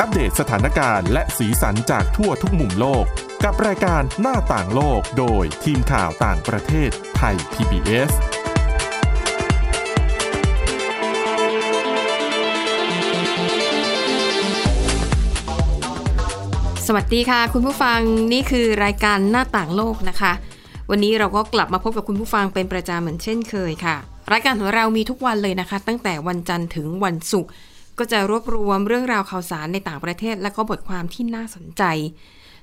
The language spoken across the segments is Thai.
อัปเดตสถานการณ์และสีสันจากทั่วทุกมุมโลก กับรายการหน้าต่างโลกโดยทีมข่าวต่างประเทศไทย PBS สวัสดีค่ะ คุณผู้ฟังนี่คือรายการหน้าต่างโลกนะคะ วันนี้เราก็กลับมาพบกับคุณผู้ฟังเป็นประจำเหมือนเช่นเคยค่ะ รายการของเรามีทุกวันเลยนะคะ ตั้งแต่วันจันทร์ถึงวันศุกร์ ก็จะรวบรวมเรื่องราวข่าวสารในต่างประเทศ และก็บทความที่น่าสนใจ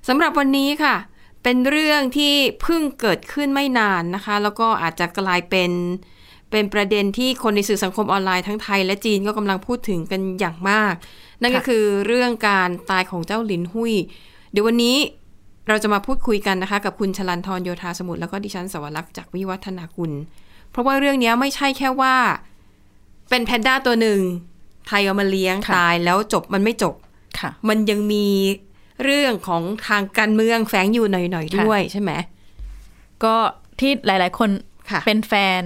สำหรับวันนี้ค่ะ เป็นเรื่องที่เพิ่งเกิดขึ้นไม่นานนะคะ แล้วก็อาจจะกลายเป็นเป็นประเด็นที่คนในสื่อสังคมออนไลน์ทั้งไทยและจีนก็กำลังพูดถึงกันอย่างมาก นั่นก็คือเรื่องการตายของเจ้าหลินหุยเดี๋ยววันนี้เราจะมาพูดคุยกันนะคะ กับคุณชลันทรโยธาสมุทรแล้วก็ดิฉันสวรักษ์จากวิวัฒนาคุณ เพราะว่าเรื่องนี้ไม่ใช่แค่ว่า เป็นแพนด้าตัวหนึ่ง ไทยเอามาเลี้ยงค่ะตายแล้วจบมันไม่จบค่ะมันยังมีเรื่องของทางการเมืองแฝงอยู่หน่อยๆค่ะด้วยใช่ไหมก็ที่หลาย ๆ คนค่ะเป็นแฟน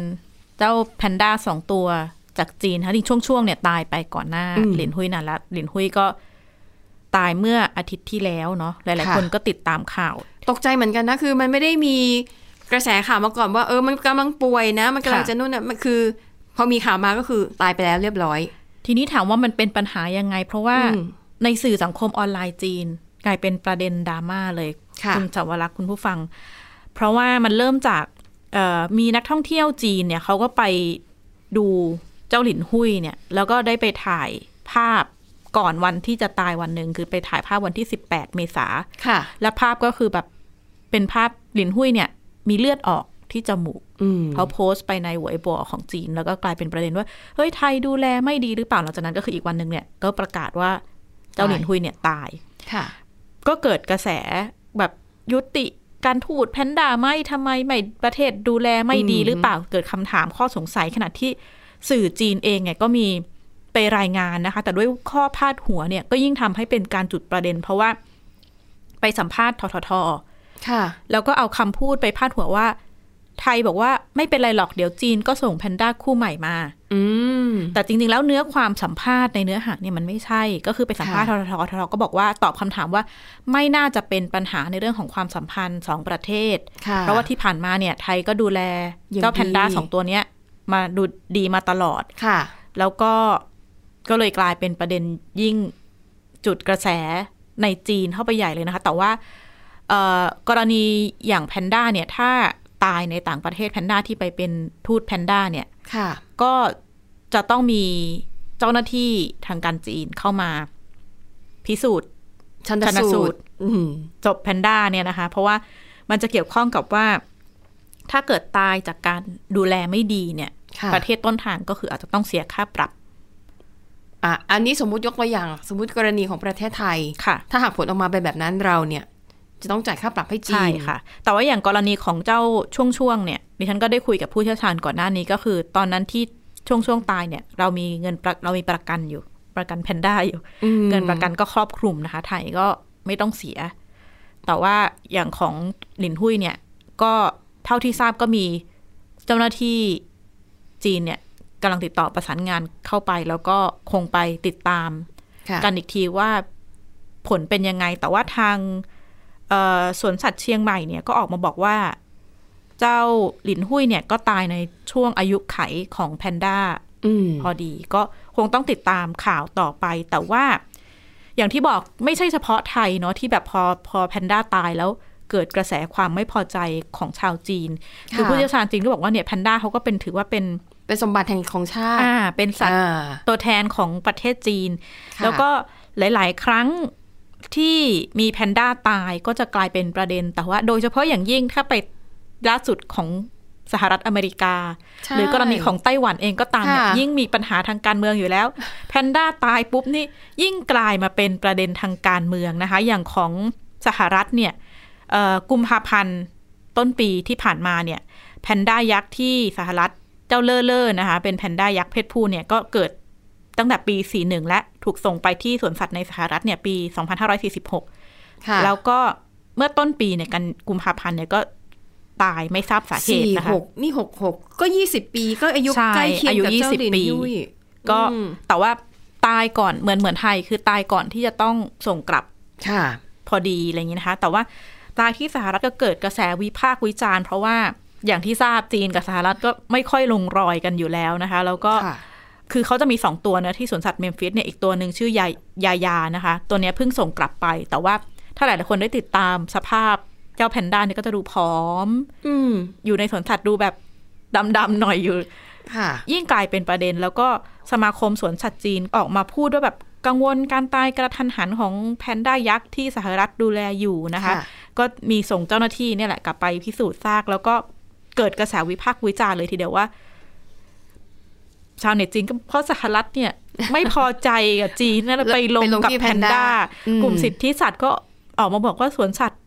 เจ้าแพนด้าสองตัวจากจีนค่ะที่ช่วง ๆ เนี่ยตายไปก่อนหน้าอืมหลินหุยนานละหลินหุยก็ตายเมื่ออาทิตย์ที่แล้วเนาะหลายค่ะๆคนก็ติดตามข่าว ตกใจเหมือนกันนะ คือมันไม่ได้มีกระแสข่าวมาก่อนว่าเออมันกำลังป่วยนะ มันกำลังค่ะจะนู่นน่ะมันคือ พอมีข่าวมาก็คือตายไปแล้วเรียบร้อย ทีนี้ถามว่ามันเป็นปัญหายังไง เพราะว่าอืมในสื่อสังคมออนไลน์จีน กลายเป็นประเด็นดราม่าเลยค่ะณสาวรักษ์คุณผู้ฟัง เพราะว่ามันเริ่มจากเอ่อมีนักท่องเที่ยวจีนเนี่ยเขาก็ไปดูเจ้าหลินหุยเนี่ย แล้วก็ได้ไปถ่ายภาพก่อนวันที่จะตายวันหนึ่งคือไปถ่ายภาพวันที่18เมษาค่ะ และภาพก็คือแบบเป็นภาพหลินหุยเนี่ย มีเลือดออก ที่จมูกอืมเขาโพสต์ไปในหวยบอของจีน แล้วก็กลายเป็นประเด็นว่า เฮ้ยไทยดูแลไม่ดีหรือเปล่าหลังจากนั้นก็คืออีกวันหนึ่งเนี่ยก็ประกาศว่าเจ้าหลินหุยเนี่ยตายค่ะก็เกิดกระแสแบบยุติการทูตแพนด้าไม่ทำไมไม่ประเทศดูแลไม่ดีอืมหรือเปล่าเกิดคำถามข้อสงสัยขณะที่สื่อจีนเองเนี่ยก็มีไปรายงานนะคะ แต่ด้วยข้อพาดหัวเนี่ยก็ยิ่งทำให้เป็นการจุดประเด็น เพราะว่าไปสัมภาษณ์ทททค่ะ แล้วก็เอาคำพูดไปพาดหัวว่า ไทยบอกว่าไม่เป็นไรหรอกเดี๋ยวจีนก็ส่งแพนด้าคู่ใหม่มา อืมแต่จริง ๆ แล้วเนื้อความสัมภาษณ์ในเนื้อหาเนี่ยมันไม่ใช่ ก็คือไปสัมภาษณ์ทค่ะททททก็บอกว่าตอบคำถามว่าไม่น่าจะเป็นปัญหาในเรื่องของความสัมพันธ์สองประเทศค่ะเพราะว่าที่ผ่านมาเนี่ย ไทยก็ดูแลอย่างเจ้าแพนด้าดีสองตัวเนี้ยมาดูดีมาตลอดค่ะ แล้วก็ก็เลยกลายเป็นประเด็นยิ่งจุดกระแสในจีนเข้าไปใหญ่เลยนะคะ แต่ว่าเอ่อกรณีอย่างแพนด้าเนี่ยถ้า ตายในต่างประเทศแพนด้าที่ไปเป็นทูตแพนด้าเนี่ยค่ะก็จะต้องมีเจ้าหน้าที่ทางการจีนเข้ามา พิสูจน์ชันชันสูสูตตรรอืมจบแพนด้าเนี่ยนะคะ เพราะว่ามันจะเกี่ยวข้องกับว่า ถ้าเกิดตายจากการดูแลไม่ดีเนี่ยค่ะประเทศต้นทางก็คืออาจจะต้องเสียค่าปรับอะอันนี้สมมุติยกตัวอย่าง สมมุติกรณีของประเทศไทยค่ะ ถ้าหากผลออกมาเป็นแบบนั้นเราเนี่ย จะต้องจ่ายค่าปรับให้จีใช่นค่ะ แต่ว่าอย่างกรณีของเจ้าช่วงช่วงๆเนี่ยดิฉันก็ได้คุยกับผู้เชี่ยวชาญก่อนหน้านี้ก็คือ ตอนนั้นที่ช่วงช่วงๆตายเนี่ย เรามีเงินประเรามีประกันอยู่ ประกันแพนด้าอยู่อืมเงินประกันก็ครอบคลุมนะคะ ไทยก็ไม่ต้องเสีย แต่ว่าอย่างของหลินหุยเนี่ย ก็เท่าที่ทราบก็มีเจ้าหน้าที่จีนเนี่ยกำลังติดต่อประสานงานเข้าไป แล้วก็คงไปติดตามค่ะกันอีกทีว่าผลเป็นยังไง แต่ว่าทางเอ่อ สวนสัตว์เชียงใหม่เนี่ยก็ออกมาบอกว่า เจ้าหลินหุยเนี่ยก็ตายในช่วงอายุไขของแพนด้าอืมพอดีก็คงต้องติดตามข่าวต่อไป แต่ว่าอย่างที่บอกไม่ใช่เฉพาะไทยเนาะที่แบบพอพอแพนด้าตายแล้วเกิดกระแสความไม่พอใจของชาวจีน คือค่ะผู้เชี่ยวชาญจีนก็บอกว่าเนี่ยแพนด้าเขาก็เป็นถือว่าเป็นเป็นสมบัติแห่งของชาติ อ่า เป็นสัตว์อ่าตัวแทนของประเทศจีนค่ะแล้วก็หลาย ๆ ครั้ง ที่มีแพนด้าตายก็จะกลายเป็นประเด็น แต่ว่า โดยเฉพาะอย่างยิ่งถ้าไปล่าสุดของสหรัฐอเมริกาใช่หรือกรณีของไต้หวันเองก็ตามเนี่ยค่ะยิ่งมีปัญหาทางการเมืองอยู่แล้ว แพนด้าตายปุ๊บนี่ยิ่งกลายมาเป็นประเด็นทางการเมืองนะคะ อย่างของสหรัฐเนี่ยเอ่อกุมภาพันธ์ต้นปีที่ผ่านมาเนี่ยแพนด้ายักษ์ที่สหรัฐเจ้าเลอเลอร์นะคะเป็นแพนด้ายักษ์เพศผู้เนี่ยก็เกิด ตั้งแต่ปี 41 และถูกส่งไปที่สวนสัตว์ในสหรัฐเนี่ยปี 2546ค่ะแล้วก็เมื่อต้นปีเนี่ยกันกุมภาพันธ์เนี่ยก็ตายไม่ทราบสาเหสี่ตุนะคะหกนี่หกหกก็ยี่สิบปีก็อายุใช่ใกล้เคียงอายุกับเจ้า20หลินปียุ้ยก็อืมแต่ว่าตายก่อนเหมือนเหมือนไทยคือตายก่อนที่จะต้องส่งกลับค่ะ พอดีอะไรอย่างนี้นะคะ แต่ว่าตายที่สหรัฐก็เกิดกระแสวิพากษ์วิจารณ์ เพราะว่าอย่างที่ทราบจีนกับสหรัฐก็ไม่ค่อยลงรอยกันอยู่แล้วนะคะ แล้วก็ ค่ะคือเขาจะมีสองตัวนะที่สวนสัตว์เมมฟิสเนี่ยอีกตัวหนึ่งชื่อยายยายานะคะ ตัวเนี้ยเพิ่งส่งกลับไป แต่ว่าถ้าหลายๆคนได้ติดตามสภาพเจ้าแพนด้าเนี่ยก็จะดูผอม อืมอยู่ในสวนสัตว์ดูแบบดำๆหน่อยอยู่ค่ะยิ่งกลายเป็นประเด็น แล้วก็สมาคมสวนสัตว์จีนออกมาพูดด้วยแบบกังวลการตายกระทันหันของแพนด้ายักษ์ที่สหรัฐดูแลอยู่นะคะค่ะก็มีส่งเจ้าหน้าที่เนี่ยแหละกลับไปพิสูจน์ซาก แล้วก็เกิดกระแสวิพากษ์วิจารณ์เลยทีเดียวว่า ชาวเน็ตจีนก็เพราะสหรัฐเนี่ย ไม่พอใจกับจีนนะไปลงไปลงกับที่แพนด้าอืมกลุ่มสิทธิสัตว์ก็ออกมาบอกว่าสวนสัตว์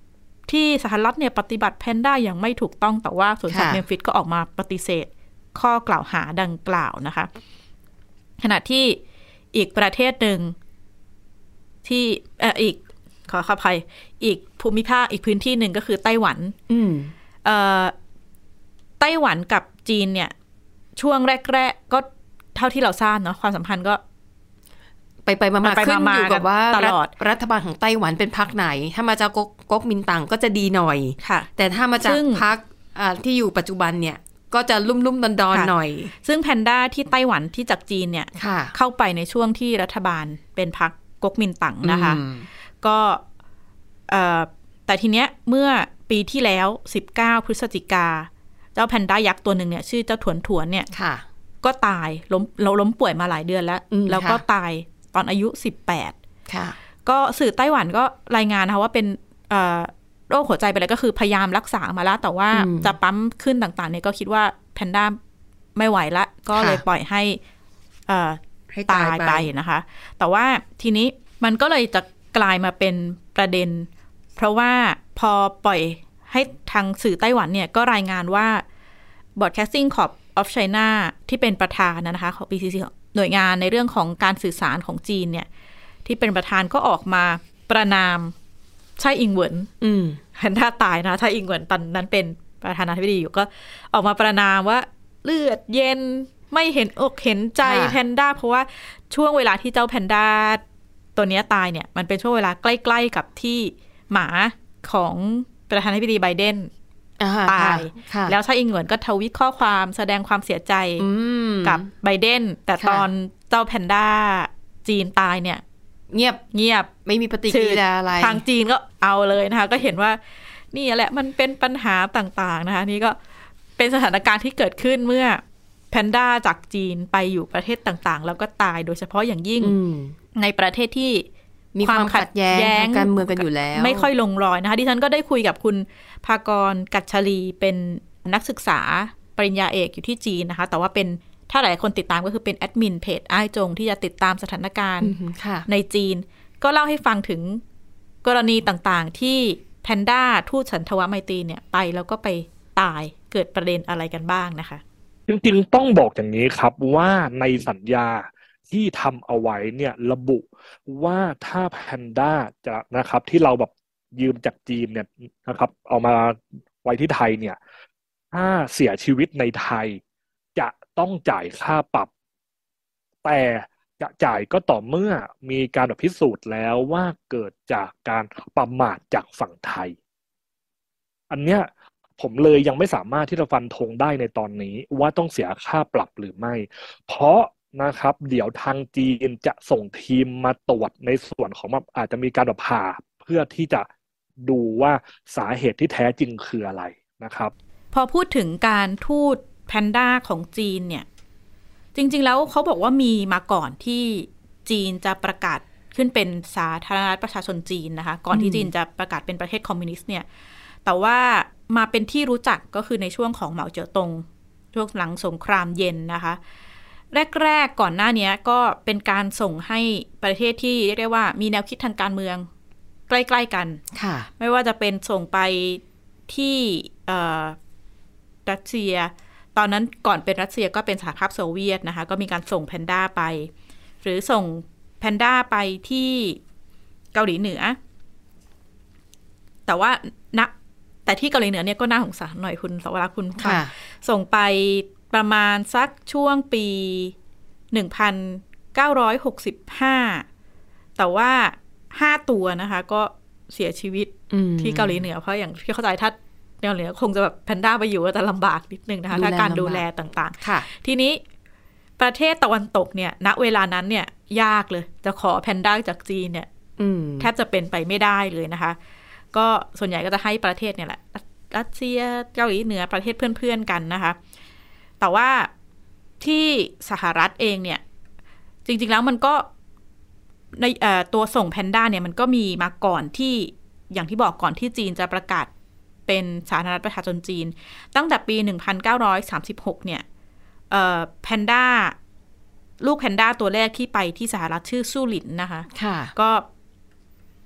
ที่สหรัฐเนี่ยปฏิบัติแพนด้าอย่างไม่ถูกต้องแต่ว่าสวนสัตว์เมมฟิสก็ออกมาปฏิเสธ ข้อกล่าวหาดังกล่าวนะคะ ขณะที่อีกประเทศหนึ่งที่เอ่ออีกขอขออภัย อีกภูมิภาคอีกพื้นที่หนึ่งก็คือไต้หวัน อืมเอ่อไต้หวันกับจีนเนี่ย ช่วงแรก ๆ ก็ เท่าที่เราทราบเนาะความสัมพันธ์ก็ ไปไปมามาไปๆขึ้นมาๆอยู่กับว่าตลอดรัฐรัฐบาลของไต้หวันเป็นพรรคไหน ถ้ามาจากก๊กก๊กมินตั๋งก็จะดีหน่อยค่ะ แต่ถ้ามาจากซึ่งพรรคอ่าที่อยู่ปัจจุบันเนี่ยก็จะลุ่มลุ่มดอนดอนค่ะๆหน่อย ซึ่งแพนด้าที่ไต้หวันที่จากจีนเนี่ยค่ะเข้าไปในช่วงที่รัฐบาลเป็นพรรคก๊กมินตั๋งนะคะอืมก็เอ่อแต่ทีเนี้ยเมื่อปีที่แล้ว 19 พฤศจิกา เจ้าแพนด้ายักษ์ตัวหนึ่งเนี่ยชื่อเจ้าถวนถวนเนี่ยค่ะ ก็ตายล้มเราล้มป่วยมาหลายเดือนแล้วอืมแล้วก็ค่ะตายตอนอายุ18ค่ะก็สื่อไต้หวันก็รายงานนะคะว่าเป็นเอ่อโรคหัวใจไปเลยก็คือพยายามรักษามาแล้ว แต่ว่าอืมจะปั๊มขึ้นต่างๆเนี่ยก็คิดว่าแพนด้าไม่ไหวละ ก็เลยค่ะปล่อยให้เอ่อให้ตายไปนะคะ แต่ว่าทีนี้มันก็เลยจะกลายมาเป็นประเด็น เพราะว่าพอปล่อยให้ทางสื่อไต้หวันเนี่ยก็รายงานว่า Broadcasting Corp of China ที่เป็นประธานนะคะของ BCC หน่วยงานในเรื่องของการสื่อสารของจีนเนี่ย ที่เป็นประธานก็ออกมาประนามไช่อิงเหวินอืมแพนด้าตายนะไช่อิงเหวินตอนนั้นเป็นประธานาธิบดีอยู่ก็ออกมาประนามว่าเลือดเย็นไม่เห็นอกเห็นใจค่ะแพนด้าเพราะว่าช่วงเวลาที่เจ้าแพนด้าตัวเนี้ยตายเนี่ย มันเป็นช่วงเวลาใกล้ ๆกับที่หมาของประธานาธิบดีไบเดนอ่ ตายค่ะแล้วไช่อิงเหวินก็ทวิตข้อความแสดงความเสียใจอืมกับไบเดน แต่ค่ะตอนเจ้าแพนด้าจีนตายเนี่ย เงียบเงียบไม่มีปฏิกิริยาอะไร ทางจีนก็เอาเลยนะคะ ก็เห็นว่า นี่แหละมันเป็นปัญหาต่างๆนะคะ นี่ก็เป็นสถานการณ์ที่เกิดขึ้นเมื่อแพนด้าจากจีนไปอยู่ประเทศต่างๆ แล้วก็ตายโดยเฉพาะอย่างยิ่งอืมในประเทศที่ มีความขัดแย้งทางการเมืองกันอยู่แล้ว ไม่ค่อยลงรอยนะคะ ดิฉันก็ได้คุยกับคุณภากรกัจฉลีเป็นนักศึกษาปริญญาเอกอยู่ที่จีนนะคะ แต่ว่าเป็นถ้าหลายคนติดตามก็คือเป็นแอดมินเพจอ้ายจง ที่จะติดตามสถานการณ์อืมค่ะในจีน ก็เล่าให้ฟังถึงกรณีต่างๆ ที่แพนด้าทูตสันทวไมตรีเนี่ยไปแล้วก็ไปตายเกิดประเด็นอะไรกันบ้างนะคะ จริงๆ ต้องบอกอย่างนี้ครับว่าในสัญญา ที่ทำเอาไว้เนี่ยระบุว่าถ้าแพนด้าจะนะครับ ที่เราแบบยืมจากจีนเนี่ยนะครับ เอามาไว้ที่ไทยเนี่ย ถ้าเสียชีวิตในไทย จะต้องจ่ายค่าปรับ แต่จะจ่ายก็ต่อเมื่อมีการพิสูจน์แล้วว่าเกิดจากการประมาทจากฝั่งไทย อันเนี้ยผมเลยยังไม่สามารถที่จะฟันธงได้ในตอนนี้ว่าต้องเสียค่าปรับหรือไม่ เพราะ นะครับ เดี๋ยวทางจีนจะส่งทีมมาตรวจในส่วนของแบบอาจจะมีการแบบผ่าเพื่อที่จะดูว่าสาเหตุที่แท้จริงคืออะไรนะครับ พอพูดถึงการทูตแพนด้าของจีนเนี่ย จริง ๆ แล้วเขาบอกว่ามีมาก่อนที่จีนจะประกาศขึ้นเป็นสาธารณรัฐประชาชนจีนนะคะ ก่อนที่จีนจะประกาศเป็นประเทศคอมมิวนิสต์เนี่ย แต่ว่ามาเป็นที่รู้จักก็คือในช่วงของเหมาเจ๋อตงช่วงหลังสงครามเย็นนะคะ แรก ๆ ก่อนหน้านี้ก็เป็นการส่งให้ประเทศที่เรียกได้ว่ามีแนวคิดทางการเมือง ใกล้ ๆ กันค่ะ ไม่ว่าจะเป็นส่งไปที่เอ่อรัสเซีย ตอนนั้นก่อนเป็นรัสเซียก็เป็นสหภาพโซเวียตนะคะ ก็มีการส่งแพนด้าไป หรือส่งแพนด้าไปที่เกาหลีเหนือ แต่ว่าณแต่ที่เกาหลีเหนือเนี่ยก็น่าสงสารหน่อยคุณสวรักษ์คุณฟังค่ะ ส่งไป ประมาณสักช่วงปีหนึ่งพัน965 แต่ว่าห้าตัวนะคะ ก็เสียชีวิตอืมที่เกาหลีเหนือ เพราะอย่างที่เข้าใจถ้าเกาหลีเหนือคงจะแบบแพนด้าไปอยู่ก็จะลำบากนิดนึงนะคะดูแลถ้าการลำบากดูแลต่างค่ะๆทีนี้ประเทศตะวันตกเนี่ย ณ เวลานั้นเนี่ยยากเลย จะขอแพนด้าจากจีนเนี่ยอืมแทบจะเป็นไปไม่ได้เลยนะคะ ก็ส่วนใหญ่ก็จะให้ประเทศเนี่ยแหละรัสเซียเกาหลีเหนือประเทศเพื่อนๆกันนะคะ แต่ว่าที่สหรัฐเองเนี่ย จริง ๆ แล้วมันก็ในเอ่อตัวส่งแพนด้าเนี่ยมันก็มีมาก่อนที่อย่างที่บอกก่อนที่จีนจะประกาศเป็นสาธารณรัฐประชาชนจีน ตั้งแต่ปี 1936 เนี่ยเอ่อแพนด้าลูกแพนด้าตัวแรกที่ไปที่สหรัฐชื่อสู้หลินนะคะค่ะก็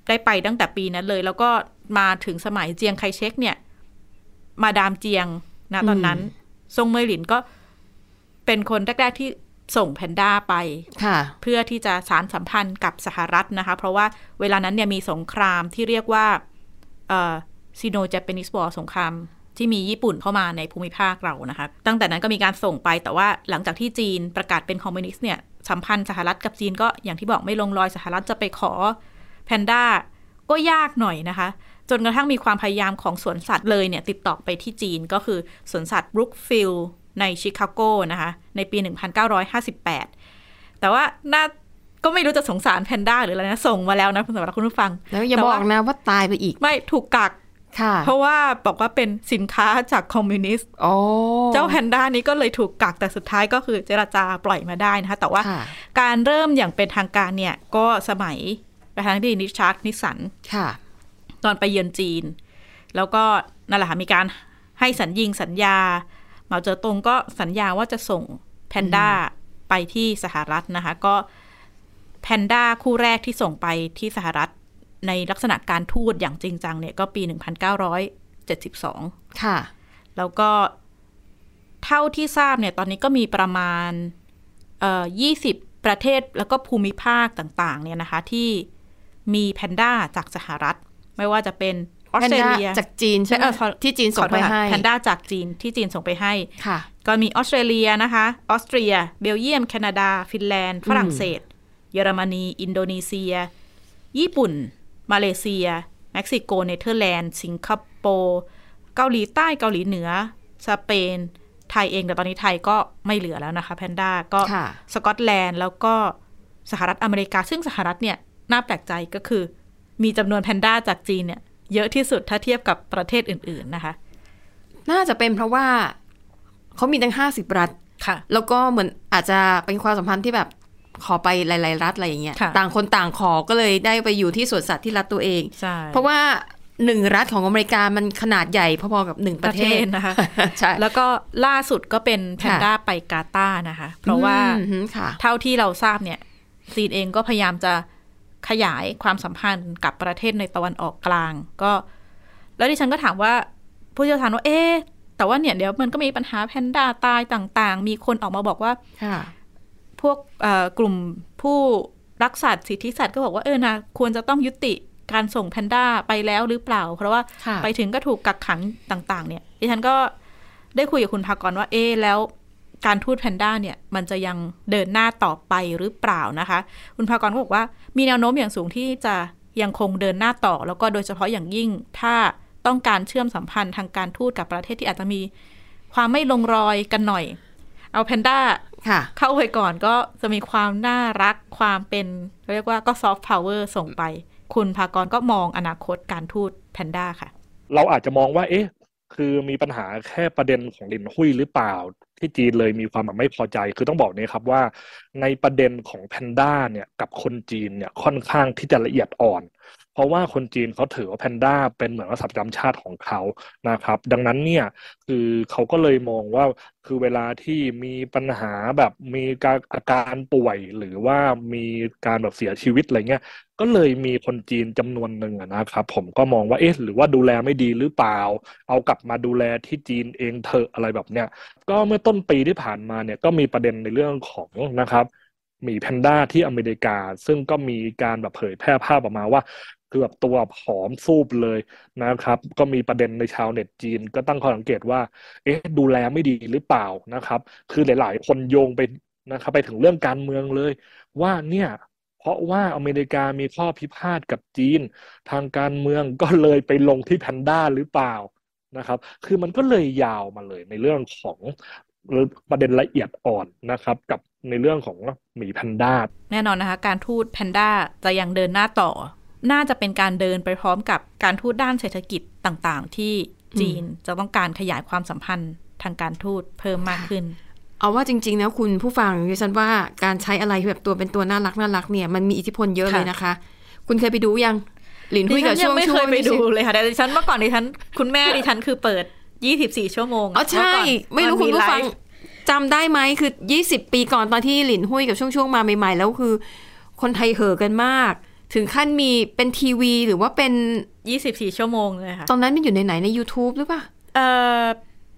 ได้ไปตั้งแต่ปีนั้นเลย แล้วก็มาถึงสมัยเจียงไคเชกเนี่ย มาดามเจียงนะตอนนั้น ซ่งเหม่ยหลิงก็เป็นคนแรก ๆ ที่ส่งแพนด้าไปค่ะเพื่อที่จะสานสัมพันธ์กับสหรัฐนะคะ เพราะว่าเวลานั้นเนี่ยมีสงครามที่เรียกว่า Sino-Japanese War สงครามที่มีญี่ปุ่นเข้ามาในภูมิภาคเรานะคะ ตั้งแต่นั้นก็มีการส่งไป แต่ว่าหลังจากที่จีนประกาศเป็นคอมมิวนิสต์เนี่ย สัมพันธ์สหรัฐกับจีนก็อย่างที่บอกไม่ลงรอยสหรัฐจะไปขอแพนด้าก็ยากหน่อยนะคะ จนกระทั่งมีความพยายามของสวนสัตว์เลยเนี่ยติดต่อไปที่จีนก็คือสวนสัตว์บรุกฟิลด์ในชิคาโกนะคะ ในปี 1958 แต่ว่าน่าก็ไม่รู้จะสงสารแพนด้าหรืออะไรนะ ส่งมาแล้วนะสำหรับคุณผู้ฟัง แล้วอย่าแต่ว่าบอกนะว่าตายไปอีก ไม่ถูกกักค่ะเพราะว่าบอกว่าเป็นสินค้าจากคอมมิวนิสต์โอ้เจ้าแพนด้านี้ก็เลยถูกกักแต่สุดท้ายก็คือเจรจาปล่อยมาได้นะคะ แต่ว่าค่ะการเริ่มอย่างเป็นทางการเนี่ย ก็สมัยประธานาธิบดีริชาร์ดนิกสันค่ะ ตอนไปเยือนจีน แล้วก็นั่นแหละค่ะมีการให้สัญญิงสัญญาเหมาเจ๋อตงก็สัญญาว่าจะส่งแพนด้าไปที่สหรัฐนะคะ ก็แพนด้าคู่แรกที่ส่งไปที่สหรัฐในลักษณะการทูตอย่างจริงจังเนี่ยก็ปี 1972 ค่ะ แล้วก็เท่าที่ทราบเนี่ยตอนนี้ก็มีประมาณเอ่อ20 ประเทศแล้วก็ภูมิภาคต่าง ๆ เนี่ยนะคะ ที่มีแพนด้าจากสหรัฐ ไม่ว่าจะเป็นออสเตรเลีย แพนด้าจากจีนใช่ไหมเออขอที่จีนส่งไปให้แพนด้าจากจีนที่จีนส่งไปให้ค่ะ ก็มีออสเตรเลียนะคะออสเตรีย เบลเยียม แคนาดา ฟินแลนด์ ฝรั่งเศส เยอรมนี อินโดนีเซีย ญี่ปุ่น มาเลเซีย เม็กซิโก เนเธอร์แลนด์ สิงคโปร์เกาหลีใต้เกาหลีเหนือ สเปน ไทยเองแต่ตอนนี้ไทยก็ไม่เหลือแล้วนะคะแพนด้าก็ค่ะสกอตแลนด์แล้วก็สหรัฐอเมริกา ซึ่งสหรัฐเนี่ยน่าแปลกใจก็คือ มีจำนวนแพนด้าจากจีนเนี่ยเยอะที่สุดถ้าเทียบกับประเทศอื่น ๆนะคะ น่าจะเป็นเพราะว่าเขามีตั้งห้าสิบรัฐค่ะ แล้วก็เหมือนอาจจะเป็นความสัมพันธ์ที่แบบขอไปหลาย ๆ รัฐอะไรอย่างเงี้ยค่ะต่างคนต่างขอก็เลยได้ไปอยู่ที่สวนสัตว์ที่รัฐตัวเองใช่เพราะว่าหนึ่งรัฐของอเมริกามันขนาดใหญ่พอๆกับหนึ่งประเทศนะคะ ใช่ แล้วก็ล่าสุดก็เป็นแพนด้าไปกาตาร์นะคะ เพราะว่าอืมค่ะเท่าที่เราทราบเนี่ยจีนเองก็พยายามจะ ขยายความสัมพันธ์กับประเทศในตะวันออกกลาง ก็ แล้วดิฉันก็ถามว่าผู้เชี่ยวชาญว่าเอ๊ะแต่ว่าเนี่ยเดี๋ยวมันก็มีปัญหาแพนด้าตายต่างๆ มีคนออกมาบอกว่าค่ะพวกเอ่อกลุ่มผู้รักสัตว์สิทธิสัตว์ก็บอกว่าเออนะควรจะต้องยุติการส่งแพนด้าไปแล้วหรือเปล่า เพราะว่าค่ะไปถึงก็ถูกกักขังต่าง ๆ เนี่ยดิฉันก็ได้คุยกับคุณภากรว่าเอ๊ะแล้ว การทูตแพนด้าเนี่ยมันจะยังเดินหน้าต่อไปหรือเปล่านะคะ คุณภากรก็บอกว่ามีแนวโน้มอย่างสูงที่จะยังคงเดินหน้าต่อ แล้วก็โดยเฉพาะอย่างยิ่งถ้าต้องการเชื่อมสัมพันธ์ทางการทูตกับประเทศที่อาจจะมีความไม่ลงรอยกันหน่อย เอาแพนด้าเข้าไปก่อนก็จะมีความน่ารักความเป็นเรียกว่าก็ซอฟต์พาวเวอร์ส่งไป คุณภากรก็มองอนาคตการทูตแพนด้าค่ะ เราอาจจะมองว่า เอ๊ะ คือมีปัญหาแค่ประเด็นของหลินฮุ่ยหรือเปล่า ที่จีนเลยมีความแบบไม่พอใจ คือต้องบอกงี้ครับว่า ในประเด็นของแพนด้าเนี่ยกับคนจีนเนี่ยค่อนข้างที่จะละเอียดอ่อน เพราะว่าคนจีนเขาถือว่าแพนด้าเป็นเหมือนว่าสัตว์ประจำชาติของเขานะครับ ดังนั้นเนี่ยคือเขาก็เลยมองว่าคือเวลาที่มีปัญหาแบบมีการอาการป่วยหรือว่ามีการแบบเสียชีวิตอะไรเงี้ยก็เลยมีคนจีนจำนวนหนึ่งนะครับผมก็มองว่าเอ๊ะหรือว่าดูแลไม่ดีหรือเปล่า เอากลับมาดูแลที่จีนเองเถอะอะไรแบบเนี้ยก็เมื่อต้นปีที่ผ่านมาเนี่ยก็มีประเด็นในเรื่องของนะครับหมีแพนด้าที่อเมริกา ซึ่งก็มีการแบบเผยแพร่ภาพออกมาว่า คือแบบตัวผอมฟูบเลยนะครับ ก็มีประเด็นในชาวเน็ตจีน ก็ตั้งข้อสังเกตว่า เอ๊ะ ดูแลไม่ดีหรือเปล่านะครับ คือหลายๆ คนโยงไปนะครับไปถึงเรื่องการเมืองเลย ว่าเนี่ยเพราะว่าอเมริกามีข้อพิพาทกับจีน ทางการเมืองก็เลยไปลงที่แพนด้าหรือเปล่านะครับ คือมันก็เลยยาวมาเลยในเรื่องของประเด็นละเอียดอ่อนนะครับ กับในเรื่องของหมีแพนด้าแน่นอนนะคะ การทูตแพนด้าจะยังเดินหน้าต่อ น่าจะเป็นการเดินไปพร้อมกับการทูตด้านเศรษฐกิจต่างๆ ที่จีนจะต้องการขยายความสัมพันธ์ทางการทูตเพิ่มมากขึ้น เอาว่าจริงๆนะคุณผู้ฟังดิฉันว่าการใช้อะไรแบบตัวเป็นตัวน่ารักน่ารักเนี่ยมันมีอิทธิพลเยอะเลยนะคะ คุณเคยไปดูยังหลินดิหุยฉักับนช่ยัวงงไม่ช่เควยไปดูเลยค่ะแต่ดิฉันเมื่อก่อนดิฉันคุณแม่ดิฉันคือเปิด 24 ชั่วโมงอ๋อใช่เมื่อก่อนไม่รู้นคุณผู้ฟังไลฟ์จำได้ไหมคือ 20 ปีก่อนตอนที่หลินหุยกับช่วงช่วงๆมาใหม่ ๆ แล้วคือ คนไทยเห่อกันมาก ถึงขั้นมีเป็นทีวีหรือว่าเป็น 24 ชั่วโมงเลยค่ะ ตอนนั้นมันอยู่ในไหนใน YouTube หรือเปล่าเอ่อ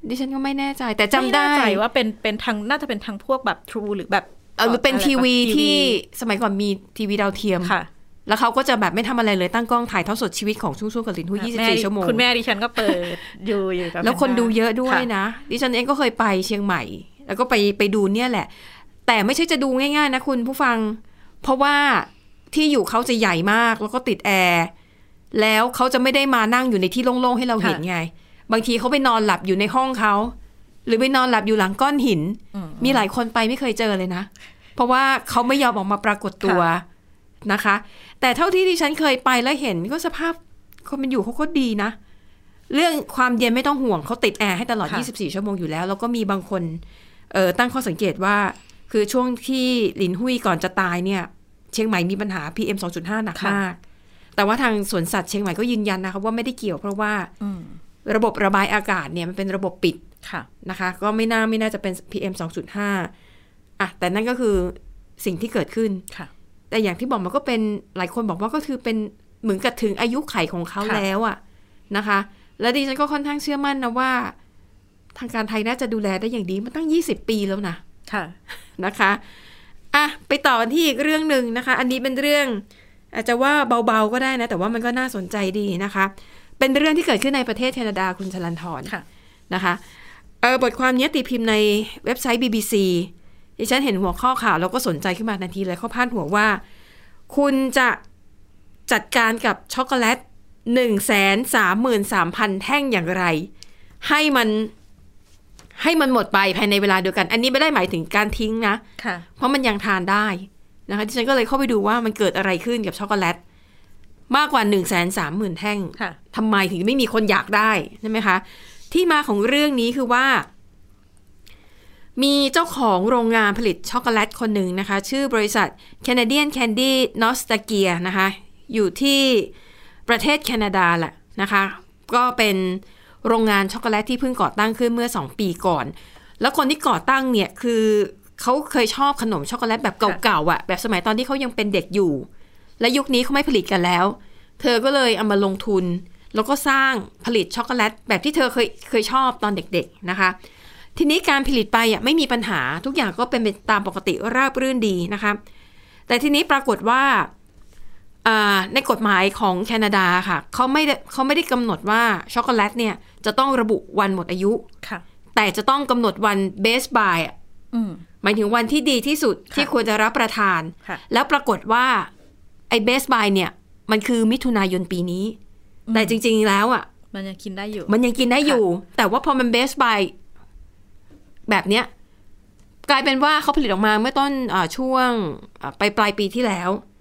ดิฉันก็ไม่แน่ใจ แต่จำได้ไม่แน่ใจว่าเป็นเป็นทางน่าจะเป็นทางพวกแบบ True หรือแบบเออหรือเป็นทีวีอะไรแบบที่สมัยก่อนมีทีวีดาวเทียมค่ะ แล้วเขาก็จะแบบไม่ทำอะไรเลยตั้งกล้องถ่ายทอดสดชีวิตของช่วงช่วงกับหลินหุยแม่24 ชั่วโมง คุณแม่ดิฉันก็เปิดอยู่อยู่กับแล้วคนดูเยอะด้วยค่นะ ดิฉันเองก็เคยไปเชียงใหม่ แล้วก็ไปไปดูเนี่ยแหละ แต่ไม่ใช่จะดูง่ายๆนะคุณผู้ฟัง เพราะว่า ที่อยู่เขาจะใหญ่มากแล้วก็ติดแอร์แล้วเขาจะไม่ได้มานั่งอยู่ในที่โล่งๆให้เราเห็นไง บางทีเขาไปนอนหลับอยู่ในห้องเขาหรือไปนอนหลับอยู่หลังก้อนหินอืมมีหลายคนไปไม่เคยเจอเลยนะ เพราะว่าเขาไม่ยอมออกมาปรากฏตัวนะคะ แต่เท่าที่ที่ฉันเคยไปแล้วเห็นก็สภาพคนมันอยู่เขาก็ดีนะ เรื่องความเย็นไม่ต้องห่วงเขาติดแอร์ให้ตลอดค่ะ24 ชั่วโมงอยู่แล้ว แล้วก็มีบางคนเออตั้งข้อสังเกตว่า คือช่วงที่หลินหุยก่อนจะตายเนี่ย เชียงใหม่มีปัญหา PM 2.5 หนักมาก แต่ว่าทางสวนสัตว์เชียงใหม่ก็ยืนยันนะคะว่าไม่ได้เกี่ยวเพราะว่าอืมระบบระบายอากาศเนี่ยมันเป็นระบบปิดค่ะนะคะ ก็ไม่น่าไม่น่าจะเป็น PM 2.5อะแต่นั่นก็คือสิ่งที่เกิดขึ้นค่ะแต่อย่างที่บอกมันก็เป็นหลายคนบอกว่าก็คือเป็นเหมือนกับถึงอายุไขของเขาค่ะแล้วอะนะคะ และดิฉันก็ค่อนข้างเชื่อมั่นนะว่า ทางการไทยน่าจะดูแลได้อย่างดีมาตั้ง20ปีแล้วนะค่ะนะคะ อะไปต่อกันที่อีกเรื่องหนึ่งนะคะ อันนี้เป็นเรื่อง อาจจะว่าเบาๆก็ได้นะ แต่ว่ามันก็น่าสนใจดีนะคะ เป็นเรื่องที่เกิดขึ้นในประเทศแคนาดาคุณชลันทรค่ะนะคะเออบทความนี้ตีพิมพ์ในเว็บไซต์ BBC ดิฉันเห็นหัวข้อข่าวแล้วก็สนใจขึ้นมาทันทีเลยเขาพาดหัวว่า คุณจะจัดการกับช็อกโกแลตหนึ่งแสนสามหมื่นสามพันแท่งอย่างไร ให้มัน ให้มันหมดไปภายในเวลาเดียวกัน อันนี้ไม่ได้หมายถึงการทิ้งนะค่ะเพราะมันยังทานได้นะคะดิฉันก็เลยเข้าไปดูว่ามันเกิดอะไรขึ้นกับช็อกโกแลตมากกว่า1นึ่งแสนสามหมื่นแท่งค่ะทำไมถึงไม่มีคนอยากได้ใช่ไหมคะ ที่มาของเรื่องนี้คือว่า มีเจ้าของโรงงานผลิตช็อกโกแลตคนหนึ่งนะคะ ชื่อบริษัท Canadian Candy Nostalgia นะคะ อยู่ที่ประเทศแคนาดาแหละนะคะ ก็เป็น โรงงานช็อกโกแลตที่เพิ่งก่อตั้งขึ้นเมื่อ 2 ปีก่อน แล้วคนที่ก่อตั้งเนี่ยคือเขาเคยชอบขนมช็อกโกแลตแบบเก่าๆอะ่ะ แบบสมัยตอนที่เขายังเป็นเด็กอยู่ และยุคนี้เขาไม่ผลิตกันแล้ว เธอก็เลยเอามาลงทุน แล้วก็สร้างผลิตช็อกโกแลตแบบที่เธอเคยเคยชอบตอนเด็กๆนะคะ ทีนี้การผลิตไปอะไม่มีปัญหาทุกอย่างก็เป็นไปตามปกติราบรื่นดีนะคะ แต่ทีนี้ปรากฏว่าอ่า ในกฎหมายของแคนาดาค่ะเขาไม่ได้เขาไม่ได้กำหนดว่าช็อกโกแลตเนี่ยจะต้องระบุวันหมดอายุค่ะแต่จะต้องกำหนดวันเบสบายอืมหมายถึงวันที่ดีที่สุดค่ะที่ควรจะรับประทานค่ะแล้วปรากฏว่าไอ้เบสบายเนี่ย มันคือมิถุนายนปีนี้ แต่จริง ๆ แล้วอะ มันยังกินได้อยู่ มันยังกินได้อยู่ แต่ว่าพอมันเบสบายแบบเนี้ยกลายเป็นว่าเขาผลิตออกมาเมื่อต้นอาช่วงอ่าไปปลายปีที่แล้วค่ะ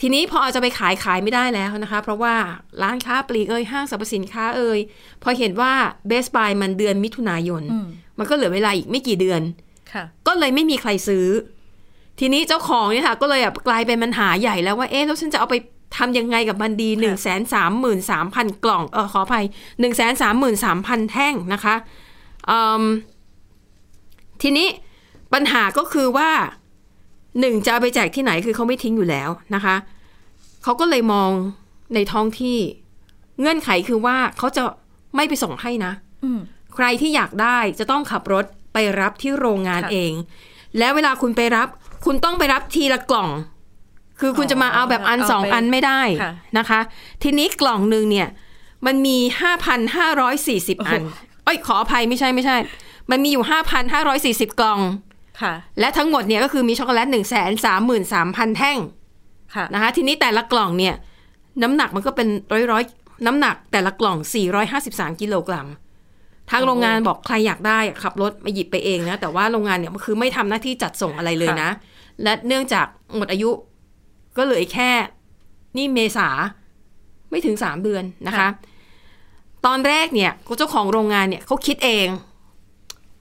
ทีนี้พอเอาจะไปขายขายไม่ได้แล้วนะคะ เพราะว่าร้านค้าปลีกเอ่ยห้างสรรพสินค้าเอ่ยพอเห็นว่าเบสบายมันเดือนมิถุนายนอืมมันก็เหลือเวลาอีกไม่กี่เดือนค่ะก็เลยไม่มีใครซื้อ ทีนี้เจ้าของเนี่ยค่ะก็เลยแบบกลายเป็นปัญหาใหญ่แล้วว่าเอ๊ะแล้วฉันจะเอาไปทำยังไงกับมันดีหนึ่งแสนสามหมื่นสามพันกล่องเออขออภัยหนึ่งแสนสามหมื่นสามพันแท่งนะคะอืมทีนี้ปัญหาก็คือว่า หนึ่งจะเอาไปแจกที่ไหนคือเขาไม่ทิ้งอยู่แล้วนะคะเขาก็เลยมองในท้องที่ เงื่อนไขคือว่าเขาจะไม่ไปส่งให้นะอืมใครที่อยากได้จะต้องขับรถไปรับที่โรงงานค่ะเอง แล้วเวลาคุณไปรับ คุณต้องไปรับทีละกล่อง คือคุณอ๋อจะมาเอาแบบอันเอาสองไปอันไม่ได้ค่ะนะคะ ทีนี้กล่องหนึ่งเนี่ย มันมีห้าพันห้าร้อยสี่สิบอันโอ้โหเอ้ยขออภัยไม่ใช่ไม่ใช่ มันมีอยู่ห้าพันห้าร้อยสี่สิบกล่อง ค่ะ และทั้งหมดเนี่ยก็คือมีช็อกโกแลต1 3 3 0 0 0 แท่งค่ะนะคะทีนี้แต่ละกล่องเนี่ยน้ำหนักมันก็เป็นร้อยร้อยๆน้ำหนักแต่ละกล่อง 453 กิโลกรัม ทางโรงงานบอกใครอยากได้ขับรถมาหยิบไปเองนะ แต่ว่าโรงงานเนี่ยมันคือไม่ทำหน้าที่จัดส่งอะไรเลยนะ และเนื่องจากหมดอายุ ก็เหลืออีกแค่ นี่เมษาไม่ถึงสามเดือนนะคะค่ะตอนแรกเนี่ยเจ้าของโรงงานเนี่ยเขาคิดเอง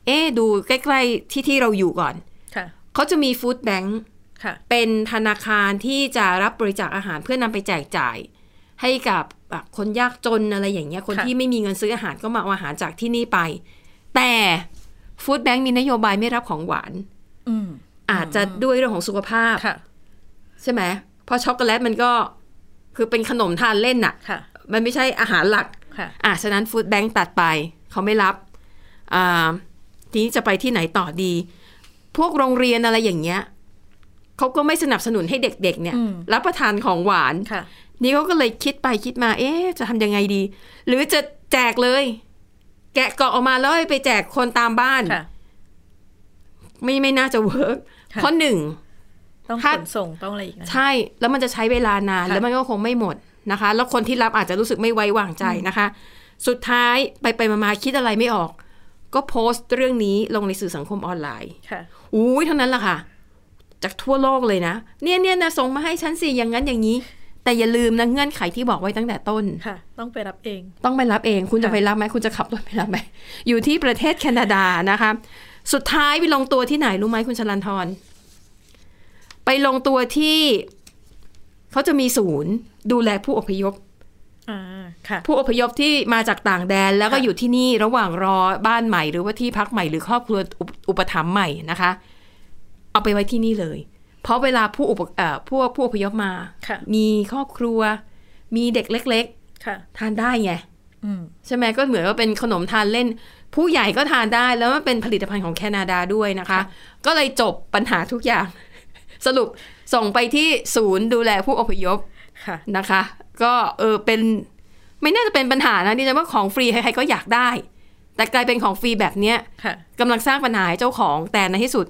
เอ๊ะดูใกล้ๆที่ที่เราอยู่ก่อนค่ะเขาจะมีฟู้ดแบงค์ค่ะเป็นธนาคารที่จะรับบริจาคอาหารเพื่อนำไปแจกจ่าย ให้กับแบบคนยากจนอะไรอย่างเงี้ย คนค่ะที่ไม่มีเงินซื้ออาหารก็มาเอาอาหารจากที่นี่ไป แต่ฟู้ดแบงค์มีนโยบายไม่รับของหวานอืมอาจจะด้วยเรื่องของสุขภาพค่ะใช่ไหมเพราะช็อกโกแลตมันก็คือเป็นขนมทานเล่นน่ะค่ะมันไม่ใช่อาหารหลักค่ะอะฉะนั้นฟู้ดแบงค์ตัดไป เขาไม่รับอ่า ทีนี้จะไปที่ไหนต่อดี พวกโรงเรียนอะไรอย่างเงี้ยเขาก็ไม่สนับสนุนให้เด็ก ๆ เนี่ยอืมรับประทานของหวานค่ะนี่เขาก็เลยคิดไปคิดมา เอ๊ะ จะทำยังไงดี หรือจะแจกเลย แกะกล่องออกมาแล้วไปแจกคนตามบ้านค่ะไม่ไม่น่าจะเวิร์กค่ะเพราะหนึ่งต้องถ้าขนส่งต้องอะไรอีกนะใช่ แล้วมันจะใช้เวลานานค่ะแล้วมันก็คงไม่หมดนะคะ แล้วคนที่รับอาจจะรู้สึกไม่ไว้วางใจนะคะ สุดท้ายไปไปมาๆคิดอะไรไม่ออก ก็โพสต์เรื่องนี้ลงในสื่อสังคมออนไลน์ ค่ะ อุ้ยเท่านั้นแหละค่ะ จากทั่วโลกเลยนะ เนี่ยเนี่ยนะส่งมาให้ฉันสิ อย่างนั้นอย่างนี้ แต่อย่าลืมนะเงื่อนไขที่บอกไว้ตั้งแต่ต้น ค่ะ ต้องไปรับเอง ต้องไปรับเอง คุณจะค่ะไปรับไหม คุณจะขับรถไปรับไหม อยู่ที่ประเทศแคนาดานะคะ สุดท้ายไปลงตัวที่ไหนรู้ไหมคุณชลันทร ไปลงตัวที่ เขาจะมีศูนย์ ดูแลผู้อพยพอ่าค่ะ ผู้อพยพที่มาจากต่างแดนแล้วก็ค่ะอยู่ที่นี่ระหว่างรอบ้านใหม่หรือว่าที่พักใหม่หรือครอบครัวอุปอุปถัมภ์ใหม่นะคะ เอาไปไว้ที่นี่เลย เพราะเวลาผู้อุปเอ่อผู้ผู้อพยพมาค่ะมีครอบครัว มีเด็กเล็กค่ะๆทานได้ไงอืมใช่ไหมก็เหมือนว่าเป็นขนมทานเล่น ผู้ใหญ่ก็ทานได้แล้วมันเป็นผลิตภัณฑ์ของแคนาดาด้วยนะคะค่ะก็เลยจบปัญหาทุกอย่าง สรุปส่งไปที่ศูนย์ดูแลผู้อพยพค่ะ นะคะ ก็เออเป็นไม่น่าจะเป็นปัญหานะดิฉันว่าของฟรีใครๆก็อยากได้ แต่กลายเป็นของฟรีแบบเนี้ยค่ะกำลังสร้างปัญหาให้เจ้าของแต่ในที่สุด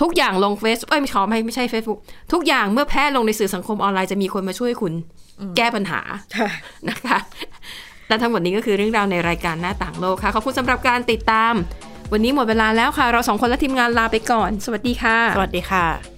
ทุกอย่างลงเฟซเอ้ยไม่ขอไม่ไม่ใช่ Facebook ทุกอย่างเมื่อแพร่ลงในสื่อสังคมออนไลน์จะมีคนมาช่วยคุณแก้ปัญหาค่ะนะคะและทั้งหมดนี้ก็คือเรื่องราวในรายการหน้าต่างโลกค่ะขอบคุณสำหรับการติดตาม วันนี้หมดเวลาแล้วค่ะ เราสองคนและทีมงานลาไปก่อน สวัสดีค่ะ สวัสดีค่ะ